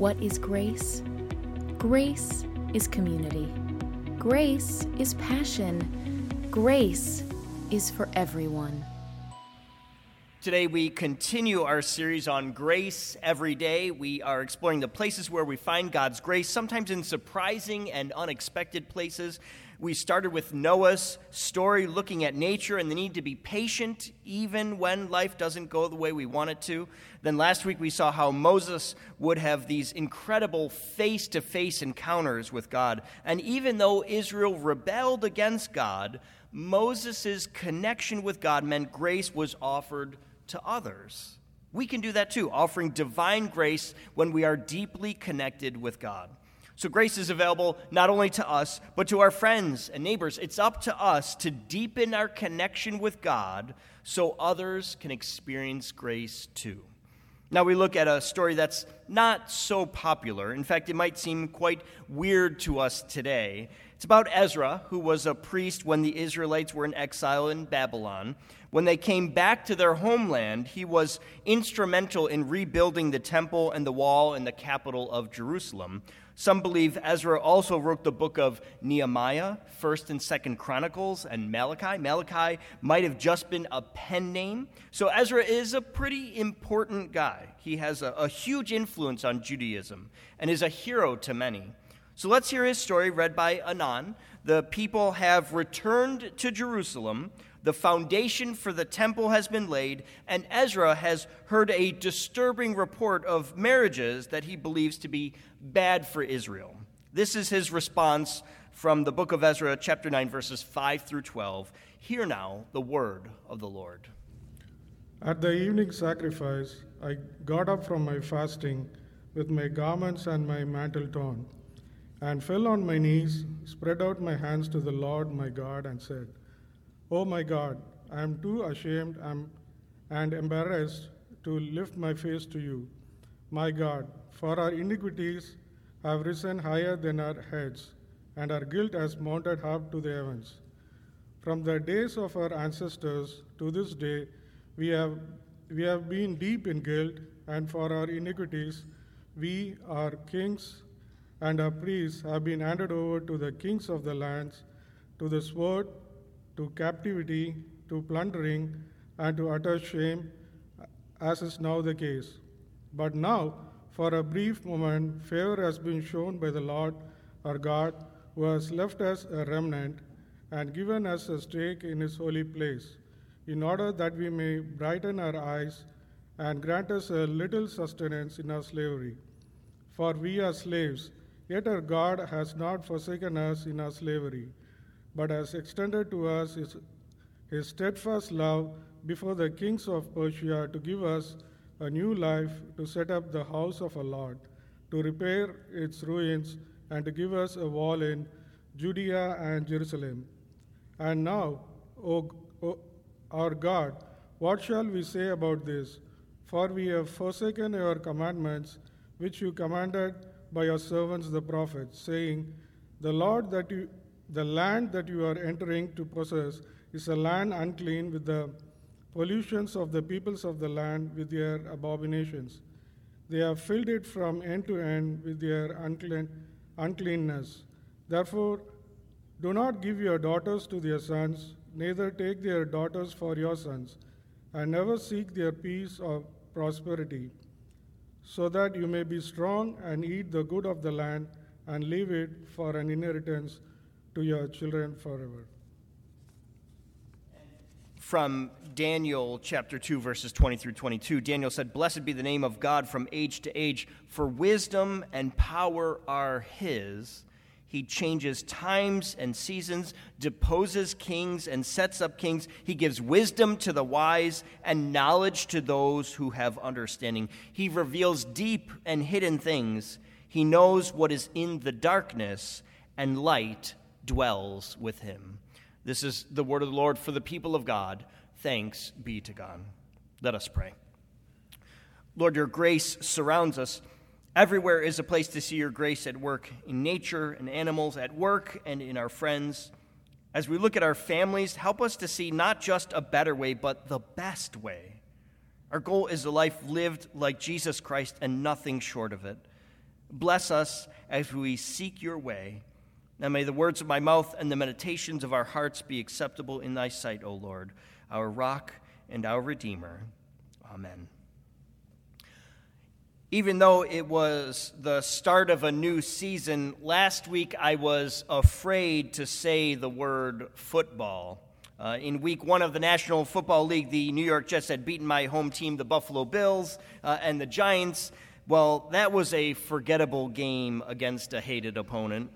What is grace? Grace is community. Grace is passion. Grace is for everyone. Today, we continue our series on grace every day. We are exploring the places where we find God's grace, sometimes in surprising and unexpected places. We started with Noah's story, looking at nature and the need to be patient even when life doesn't go the way we want it to. Then last week, we saw how Moses would have these incredible face to face encounters with God. And even though Israel rebelled against God, Moses' connection with God meant grace was offered to others. We can do that too, offering divine grace when we are deeply connected with God. So, grace is available not only to us, but to our friends and neighbors. It's up to us to deepen our connection with God so others can experience grace too. Now, we look at a story that's not so popular. In fact, it might seem quite weird to us today. It's about Ezra, who was a priest when the Israelites were in exile in Babylon. When they came back to their homeland, he was instrumental in rebuilding the temple and the wall in the capital of Jerusalem. Some believe Ezra also wrote the book of Nehemiah, 1st and 2nd Chronicles, and Malachi. Malachi might have just been a pen name. So Ezra is a pretty important guy. He has a, a huge influence on Judaism and is a hero to many. So let's hear his story read by Anan. The people have returned to Jerusalem. The foundation for the temple has been laid, and Ezra has heard a disturbing report of marriages that he believes to be bad for Israel. This is his response from the book of Ezra, chapter 9, verses 5 through 12. Hear now the word of the Lord. At the evening sacrifice, I got up from my fasting with my garments and my mantle torn and fell on my knees, spread out my hands to the Lord my God, and said, O my God, I am too ashamed and embarrassed to lift my face to you. My God, for our iniquities have risen higher than our heads, and our guilt has mounted up to the heavens. From the days of our ancestors to this day, we have, we have been deep in guilt, and for our iniquities, we, our kings, and our priests have been handed over to the kings of the lands, to the sword, to captivity, to plundering, and to utter shame, as is now the case. But now, for a brief moment, favor has been shown by the Lord our God, who has left us a remnant and given us a stake in his holy place, in order that we may brighten our eyes and grant us a little sustenance in our slavery. For we are slaves Yet our God has not forsaken us in our slavery, but has extended to us his, his steadfast love before the kings of Persia to give us a new life, to set up the house of our Lord, to repair its ruins, and to give us a wall in Judea and Jerusalem. And now, O, o our God, what shall we say about this? For we have forsaken your commandments, which you commanded by your servants the prophets, saying, The Lord that you the land that you are entering to possess is a land unclean with the pollutions of the peoples of the land with their abominations. They have filled it from end to end with their unclean, uncleanness. Therefore, do not give your daughters to their sons, neither take their daughters for your sons, and never seek their peace or prosperity so that you may be strong and eat the good of the land and leave it for an inheritance to your children forever. From Daniel chapter 2, verses 20 through 22, Daniel said, Blessed be the name of God from age to age, for wisdom and power are his. He changes times and seasons, deposes kings, and sets up kings. He gives wisdom to the wise and knowledge to those who have understanding. He reveals deep and hidden things. He knows what is in the darkness, and light dwells with him. This is the word of the Lord for the people of God. Thanks be to God. Let us pray. Lord, your grace surrounds us. Everywhere is a place to see your grace at work in nature and animals, at work and in our friends. As we look at our families, help us to see not just a better way, but the best way. Our goal is a life lived like Jesus Christ and nothing short of it. Bless us as we seek your way. Now may the words of my mouth and the meditations of our hearts be acceptable in thy sight, O Lord, our rock and our redeemer. Amen. Even though it was the start of a new season, last week I was afraid to say the word football. Uh, in week one of the National Football League, the New York Jets had beaten my home team, the Buffalo Bills, uh, and the Giants. Well, that was a forgettable game against a hated opponent.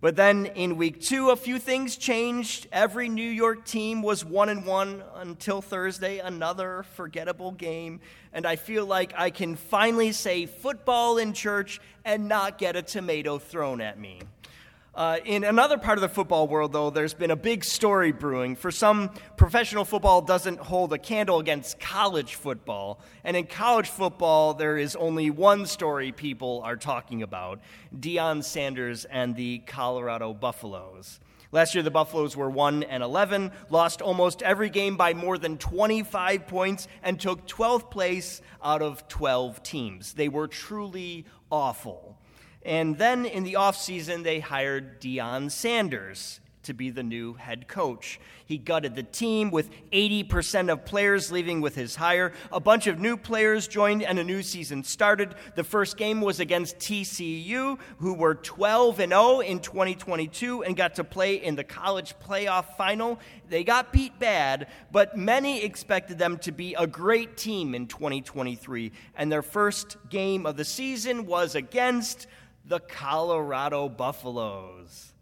But then in week two, a few things changed. Every New York team was one and one until Thursday, another forgettable game. And I feel like I can finally say football in church and not get a tomato thrown at me. Uh, in another part of the football world, though, there's been a big story brewing. For some, professional football doesn't hold a candle against college football. And in college football, there is only one story people are talking about Deion Sanders and the Colorado Buffaloes. Last year, the Buffaloes were 1 and 11, lost almost every game by more than 25 points, and took 12th place out of 12 teams. They were truly awful. And then in the offseason, they hired Deion Sanders to be the new head coach. He gutted the team with 80% of players leaving with his hire. A bunch of new players joined and a new season started. The first game was against TCU, who were 12 and 0 in 2022 and got to play in the college playoff final. They got beat bad, but many expected them to be a great team in 2023. And their first game of the season was against the Colorado Buffaloes.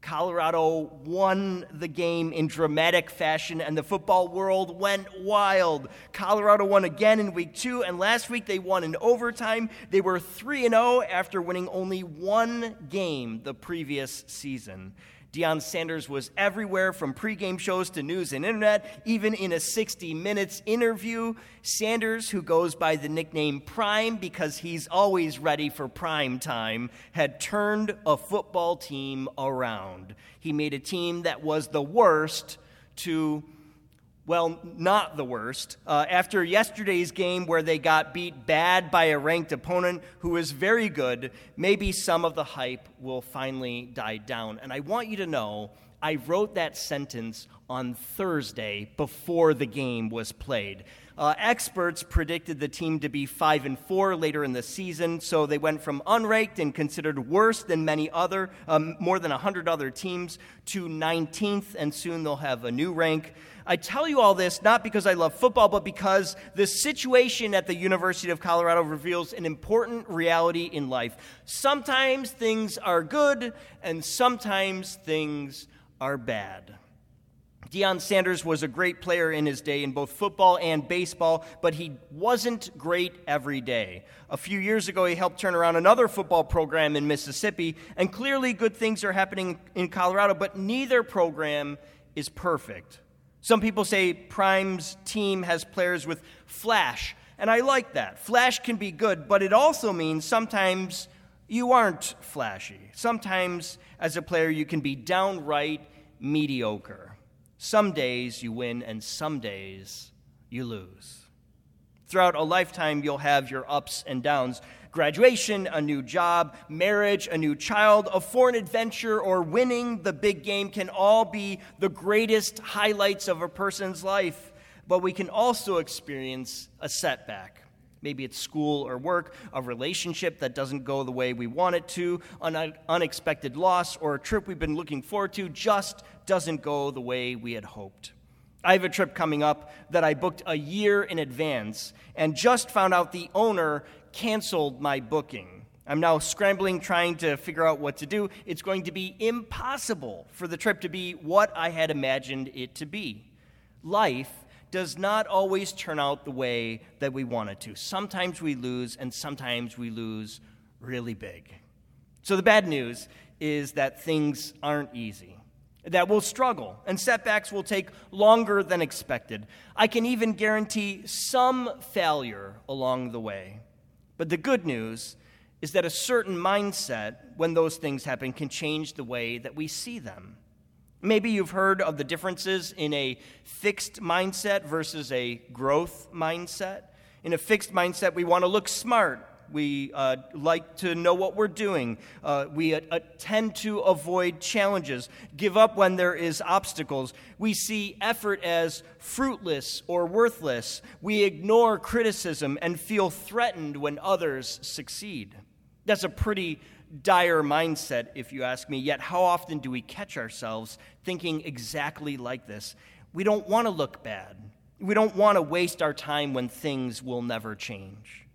Colorado won the game in dramatic fashion, and the football world went wild. Colorado won again in week two, and last week they won in overtime. They were 3 0 after winning only one game the previous season. Deion Sanders was everywhere from pregame shows to news and internet, even in a 60 Minutes interview. Sanders, who goes by the nickname Prime because he's always ready for prime time, had turned a football team around. He made a team that was the worst to well, not the worst. Uh, after yesterday's game, where they got beat bad by a ranked opponent who is very good, maybe some of the hype will finally die down. And I want you to know I wrote that sentence on Thursday before the game was played. Uh, experts predicted the team to be 5 and 4 later in the season, so they went from unranked and considered worse than many other, um, more than 100 other teams, to 19th, and soon they'll have a new rank. I tell you all this not because I love football, but because the situation at the University of Colorado reveals an important reality in life. Sometimes things are good, and sometimes things are bad. Deion Sanders was a great player in his day in both football and baseball, but he wasn't great every day. A few years ago, he helped turn around another football program in Mississippi, and clearly good things are happening in Colorado, but neither program is perfect. Some people say Prime's team has players with flash, and I like that. Flash can be good, but it also means sometimes you aren't flashy. Sometimes, as a player, you can be downright mediocre. Some days you win, and some days you lose. Throughout a lifetime, you'll have your ups and downs graduation, a new job, marriage, a new child, a foreign adventure, or winning the big game can all be the greatest highlights of a person's life. But we can also experience a setback. Maybe it's school or work, a relationship that doesn't go the way we want it to, an unexpected loss, or a trip we've been looking forward to just doesn't go the way we had hoped. I have a trip coming up that I booked a year in advance and just found out the owner canceled my booking. I'm now scrambling trying to figure out what to do. It's going to be impossible for the trip to be what I had imagined it to be. Life does not always turn out the way that we want it to. Sometimes we lose, and sometimes we lose really big. So the bad news is that things aren't easy that we'll struggle, and setbacks will take longer than expected. I can even guarantee some failure along the way. But the good news is that a certain mindset, when those things happen, can change the way that we see them. Maybe you've heard of the differences in a fixed mindset versus a growth mindset. In a fixed mindset, we want to look smart, We uh, like to know what we're doing. Uh, we tend to avoid challenges, give up when there is obstacles. We see effort as fruitless or worthless. We ignore criticism and feel threatened when others succeed. That's a pretty dire mindset, if you ask me. Yet, how often do we catch ourselves thinking exactly like this? We don't want to look bad. We don't want to waste our time when things will never change.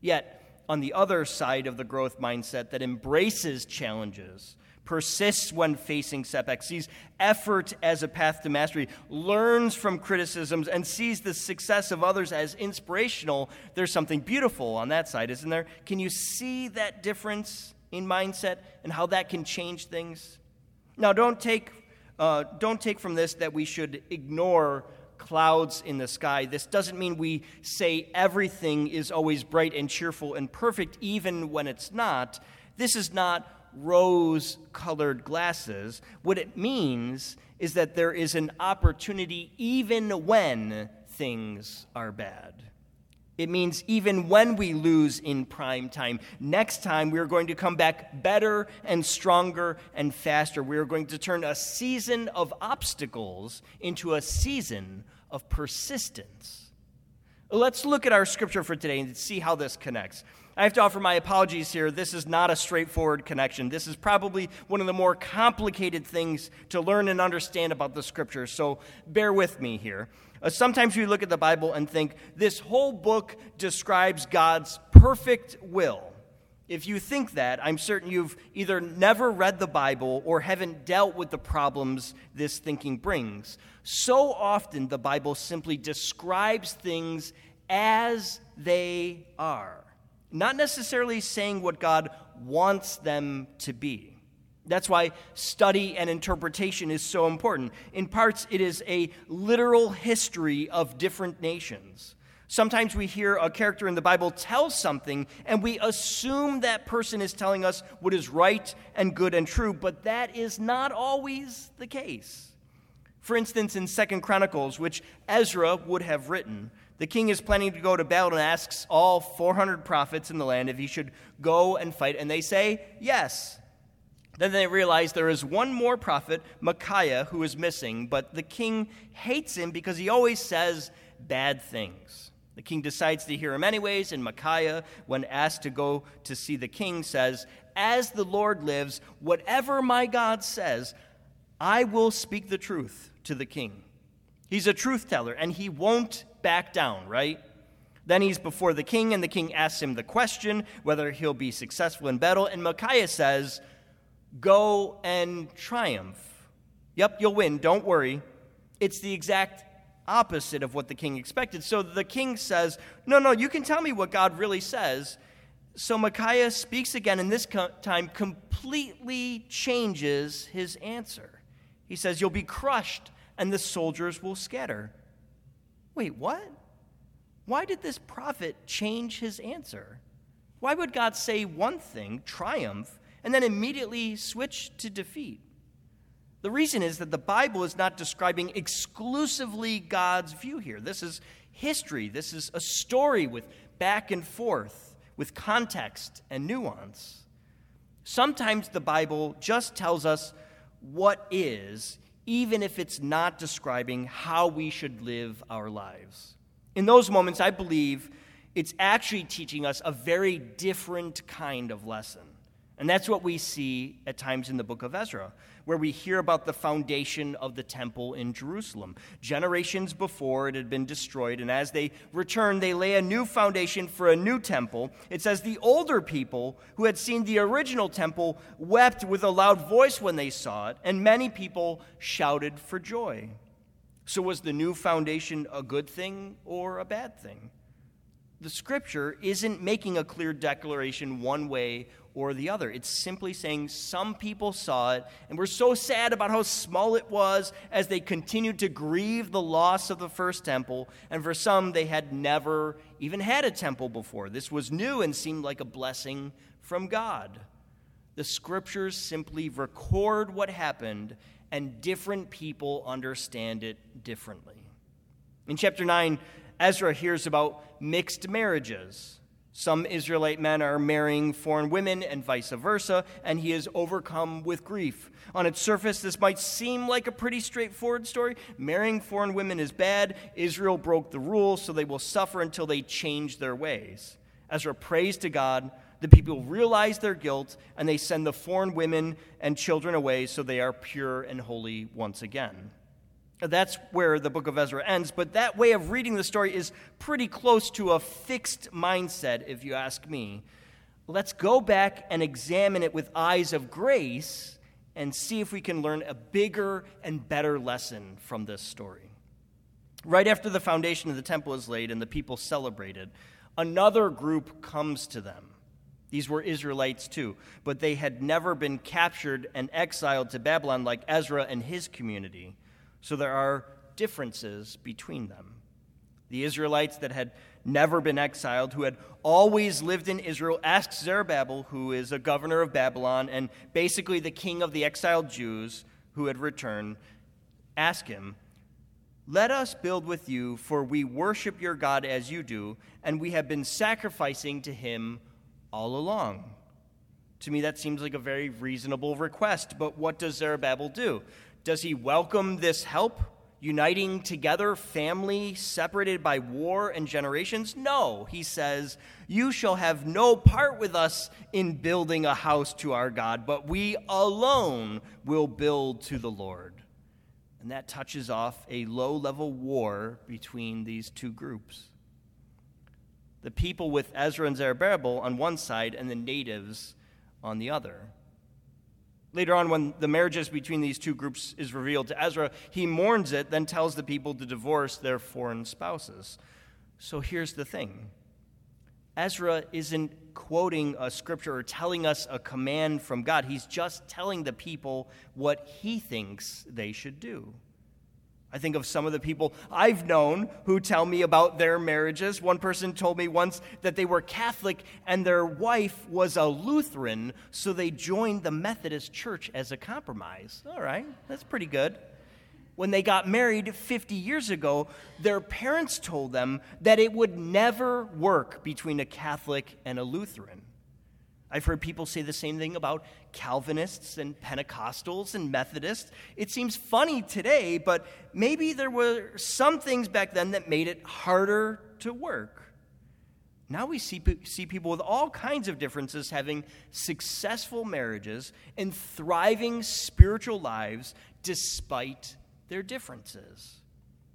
Yet, on the other side of the growth mindset that embraces challenges, persists when facing setbacks, sees effort as a path to mastery, learns from criticisms, and sees the success of others as inspirational, there's something beautiful on that side, isn't there? Can you see that difference mindset and how that can change things? Now, don't take, uh, don't take from this that we should ignore clouds in the sky. This doesn't mean we say everything is always bright and cheerful and perfect, even when it's not. This is not rose colored glasses. What it means is that there is an opportunity even when things are bad. It means even when we lose in prime time, next time we are going to come back better and stronger and faster. We are going to turn a season of obstacles into a season of persistence. Let's look at our scripture for today and see how this connects. I have to offer my apologies here. This is not a straightforward connection. This is probably one of the more complicated things to learn and understand about the scripture, so bear with me here. Uh, sometimes we look at the Bible and think this whole book describes God's perfect will. If you think that, I'm certain you've either never read the Bible or haven't dealt with the problems this thinking brings. So often, the Bible simply describes things as they are, not necessarily saying what God wants them to be. That's why study and interpretation is so important. In parts, it is a literal history of different nations. Sometimes we hear a character in the Bible tell something, and we assume that person is telling us what is right and good and true, but that is not always the case. For instance, in Second Chronicles, which Ezra would have written, the king is planning to go to battle and asks all 400 prophets in the land if he should go and fight, and they say yes. Then they realize there is one more prophet, Micaiah, who is missing, but the king hates him because he always says bad things. The king decides to hear him anyways, and Micaiah, when asked to go to see the king, says, As the Lord lives, whatever my God says, I will speak the truth to the king. He's a truth teller, and he won't back down, right? Then he's before the king, and the king asks him the question whether he'll be successful in battle, and Micaiah says, Go and triumph. Yep, you'll win, don't worry. It's the exact opposite of what the king expected. So the king says, No, no, you can tell me what God really says. So Micaiah speaks again, and this time completely changes his answer. He says, You'll be crushed, and the soldiers will scatter. Wait, what? Why did this prophet change his answer? Why would God say one thing, triumph, and then immediately switch to defeat. The reason is that the Bible is not describing exclusively God's view here. This is history, this is a story with back and forth, with context and nuance. Sometimes the Bible just tells us what is, even if it's not describing how we should live our lives. In those moments, I believe it's actually teaching us a very different kind of lesson. And that's what we see at times in the book of Ezra, where we hear about the foundation of the temple in Jerusalem. Generations before it had been destroyed, and as they return, they lay a new foundation for a new temple. It says the older people who had seen the original temple wept with a loud voice when they saw it, and many people shouted for joy. So, was the new foundation a good thing or a bad thing? The scripture isn't making a clear declaration one way or the other. It's simply saying some people saw it and were so sad about how small it was as they continued to grieve the loss of the first temple. And for some, they had never even had a temple before. This was new and seemed like a blessing from God. The scriptures simply record what happened, and different people understand it differently. In chapter 9, Ezra hears about mixed marriages Some Israelite men are marrying foreign women and vice versa, and he is overcome with grief. On its surface, this might seem like a pretty straightforward story. Marrying foreign women is bad. Israel broke the rules, so they will suffer until they change their ways. Ezra prays to God. The people realize their guilt, and they send the foreign women and children away so they are pure and holy once again. That's where the book of Ezra ends, but that way of reading the story is pretty close to a fixed mindset, if you ask me. Let's go back and examine it with eyes of grace and see if we can learn a bigger and better lesson from this story. Right after the foundation of the temple is laid and the people celebrated, another group comes to them. These were Israelites too, but they had never been captured and exiled to Babylon like Ezra and his community. So there are differences between them. The Israelites that had never been exiled, who had always lived in Israel, asked Zerubbabel, who is a governor of Babylon and basically the king of the exiled Jews who had returned, ask him, Let us build with you, for we worship your God as you do, and we have been sacrificing to him all along. To me, that seems like a very reasonable request, but what does Zerubbabel do? Does he welcome this help, uniting together family separated by war and generations? No. He says, You shall have no part with us in building a house to our God, but we alone will build to the Lord. And that touches off a low level war between these two groups. The people with Ezra and Zerubbabel on one side, and the natives on the other. Later on, when the marriages between these two groups is revealed to Ezra, he mourns it, then tells the people to divorce their foreign spouses. So here's the thing Ezra isn't quoting a scripture or telling us a command from God, he's just telling the people what he thinks they should do. I think of some of the people I've known who tell me about their marriages. One person told me once that they were Catholic and their wife was a Lutheran, so they joined the Methodist Church as a compromise. All right, that's pretty good. When they got married 50 years ago, their parents told them that it would never work between a Catholic and a Lutheran. I've heard people say the same thing about Calvinists and Pentecostals and Methodists. It seems funny today, but maybe there were some things back then that made it harder to work. Now we see, see people with all kinds of differences having successful marriages and thriving spiritual lives despite their differences.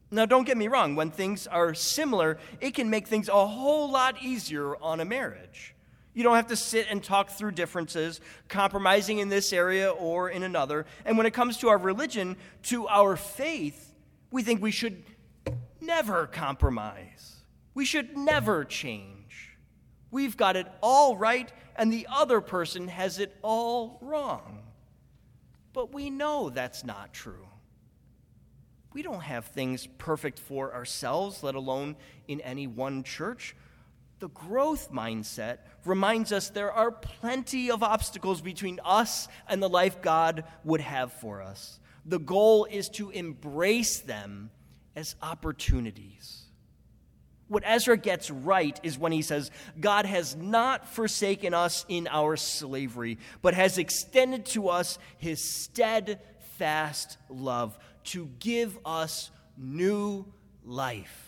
Now, don't get me wrong, when things are similar, it can make things a whole lot easier on a marriage. You don't have to sit and talk through differences, compromising in this area or in another. And when it comes to our religion, to our faith, we think we should never compromise. We should never change. We've got it all right, and the other person has it all wrong. But we know that's not true. We don't have things perfect for ourselves, let alone in any one church. The growth mindset reminds us there are plenty of obstacles between us and the life God would have for us. The goal is to embrace them as opportunities. What Ezra gets right is when he says, God has not forsaken us in our slavery, but has extended to us his steadfast love to give us new life.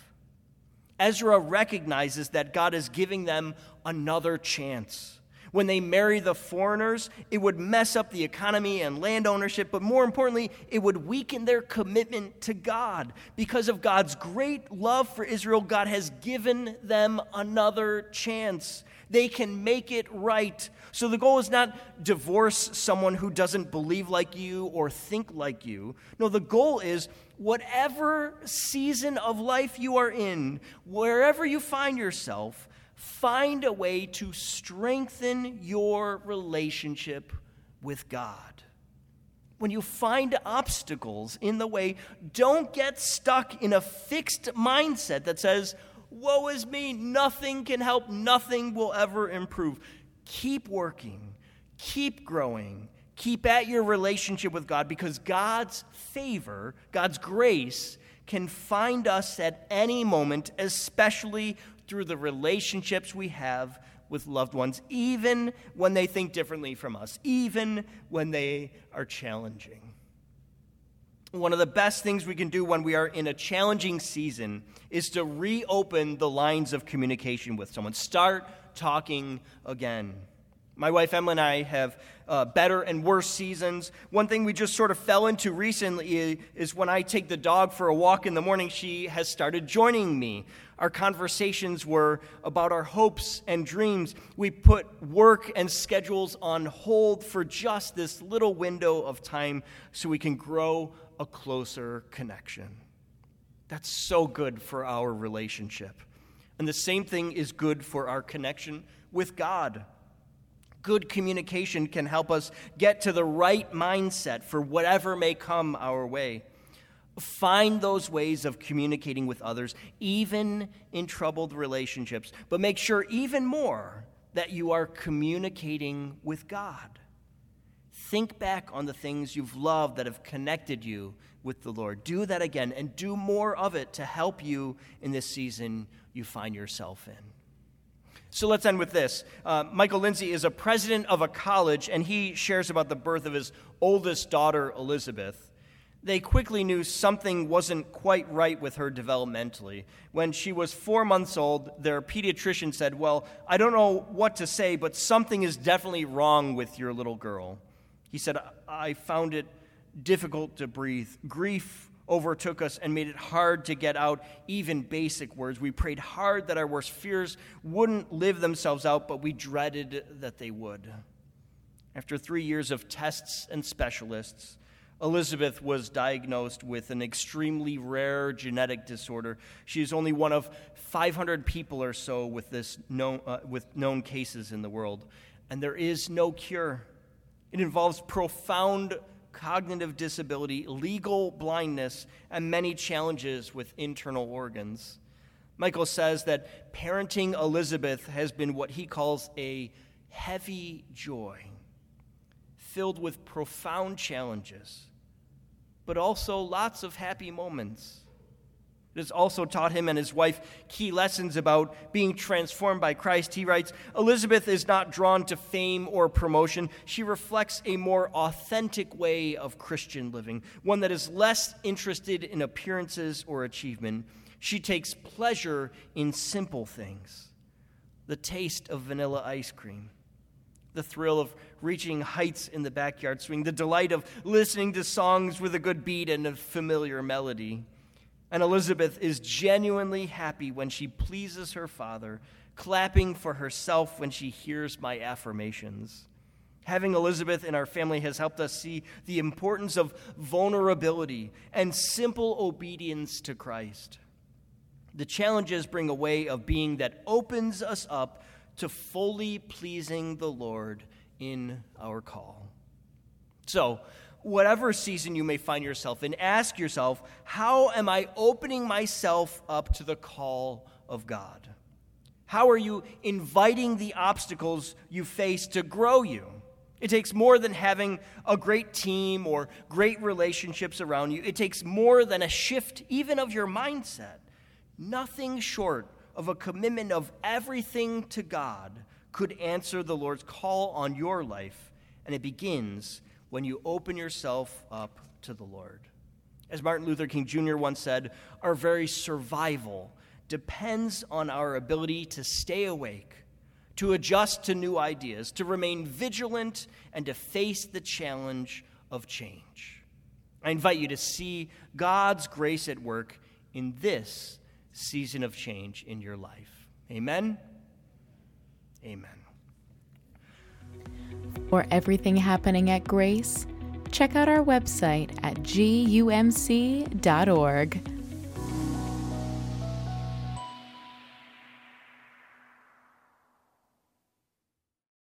Ezra recognizes that God is giving them another chance. When they marry the foreigners, it would mess up the economy and land ownership, but more importantly, it would weaken their commitment to God. Because of God's great love for Israel, God has given them another chance. They can make it right. So the goal is not divorce someone who doesn't believe like you or think like you. No, the goal is whatever season of life you are in, wherever you find yourself, find a way to strengthen your relationship with God. When you find obstacles in the way, don't get stuck in a fixed mindset that says, Woe is me, nothing can help, nothing will ever improve. Keep working, keep growing, keep at your relationship with God because God's favor, God's grace, can find us at any moment, especially through the relationships we have with loved ones, even when they think differently from us, even when they are challenging. One of the best things we can do when we are in a challenging season is to reopen the lines of communication with someone. Start talking again. My wife Emma and I have uh, better and worse seasons. One thing we just sort of fell into recently is when I take the dog for a walk in the morning, she has started joining me. Our conversations were about our hopes and dreams. We put work and schedules on hold for just this little window of time so we can grow a closer connection. That's so good for our relationship. And the same thing is good for our connection with God. Good communication can help us get to the right mindset for whatever may come our way. Find those ways of communicating with others, even in troubled relationships, but make sure even more that you are communicating with God. Think back on the things you've loved that have connected you with the Lord. Do that again and do more of it to help you in this season you find yourself in. So let's end with this. Uh, Michael Lindsay is a president of a college, and he shares about the birth of his oldest daughter, Elizabeth. They quickly knew something wasn't quite right with her developmentally. When she was four months old, their pediatrician said, Well, I don't know what to say, but something is definitely wrong with your little girl. He said, I found it difficult to breathe. Grief overtook us and made it hard to get out even basic words. We prayed hard that our worst fears wouldn't live themselves out, but we dreaded that they would. After three years of tests and specialists, Elizabeth was diagnosed with an extremely rare genetic disorder. She is only one of 500 people or so with, this known, uh, with known cases in the world, and there is no cure. It involves profound cognitive disability, legal blindness, and many challenges with internal organs. Michael says that parenting Elizabeth has been what he calls a heavy joy, filled with profound challenges, but also lots of happy moments. Has also taught him and his wife key lessons about being transformed by Christ. He writes Elizabeth is not drawn to fame or promotion. She reflects a more authentic way of Christian living, one that is less interested in appearances or achievement. She takes pleasure in simple things the taste of vanilla ice cream, the thrill of reaching heights in the backyard swing, the delight of listening to songs with a good beat and a familiar melody. And Elizabeth is genuinely happy when she pleases her father, clapping for herself when she hears my affirmations. Having Elizabeth in our family has helped us see the importance of vulnerability and simple obedience to Christ. The challenges bring a way of being that opens us up to fully pleasing the Lord in our call. So, whatever season you may find yourself in, ask yourself, how am I opening myself up to the call of God? How are you inviting the obstacles you face to grow you? It takes more than having a great team or great relationships around you. It takes more than a shift, even of your mindset. Nothing short of a commitment of everything to God could answer the Lord's call on your life, and it begins when you open yourself up to the Lord. As Martin Luther King Jr. once said, our very survival depends on our ability to stay awake, to adjust to new ideas, to remain vigilant, and to face the challenge of change. I invite you to see God's grace at work in this season of change in your life. Amen. Amen. For everything happening at Grace, check out our website at gumc.org.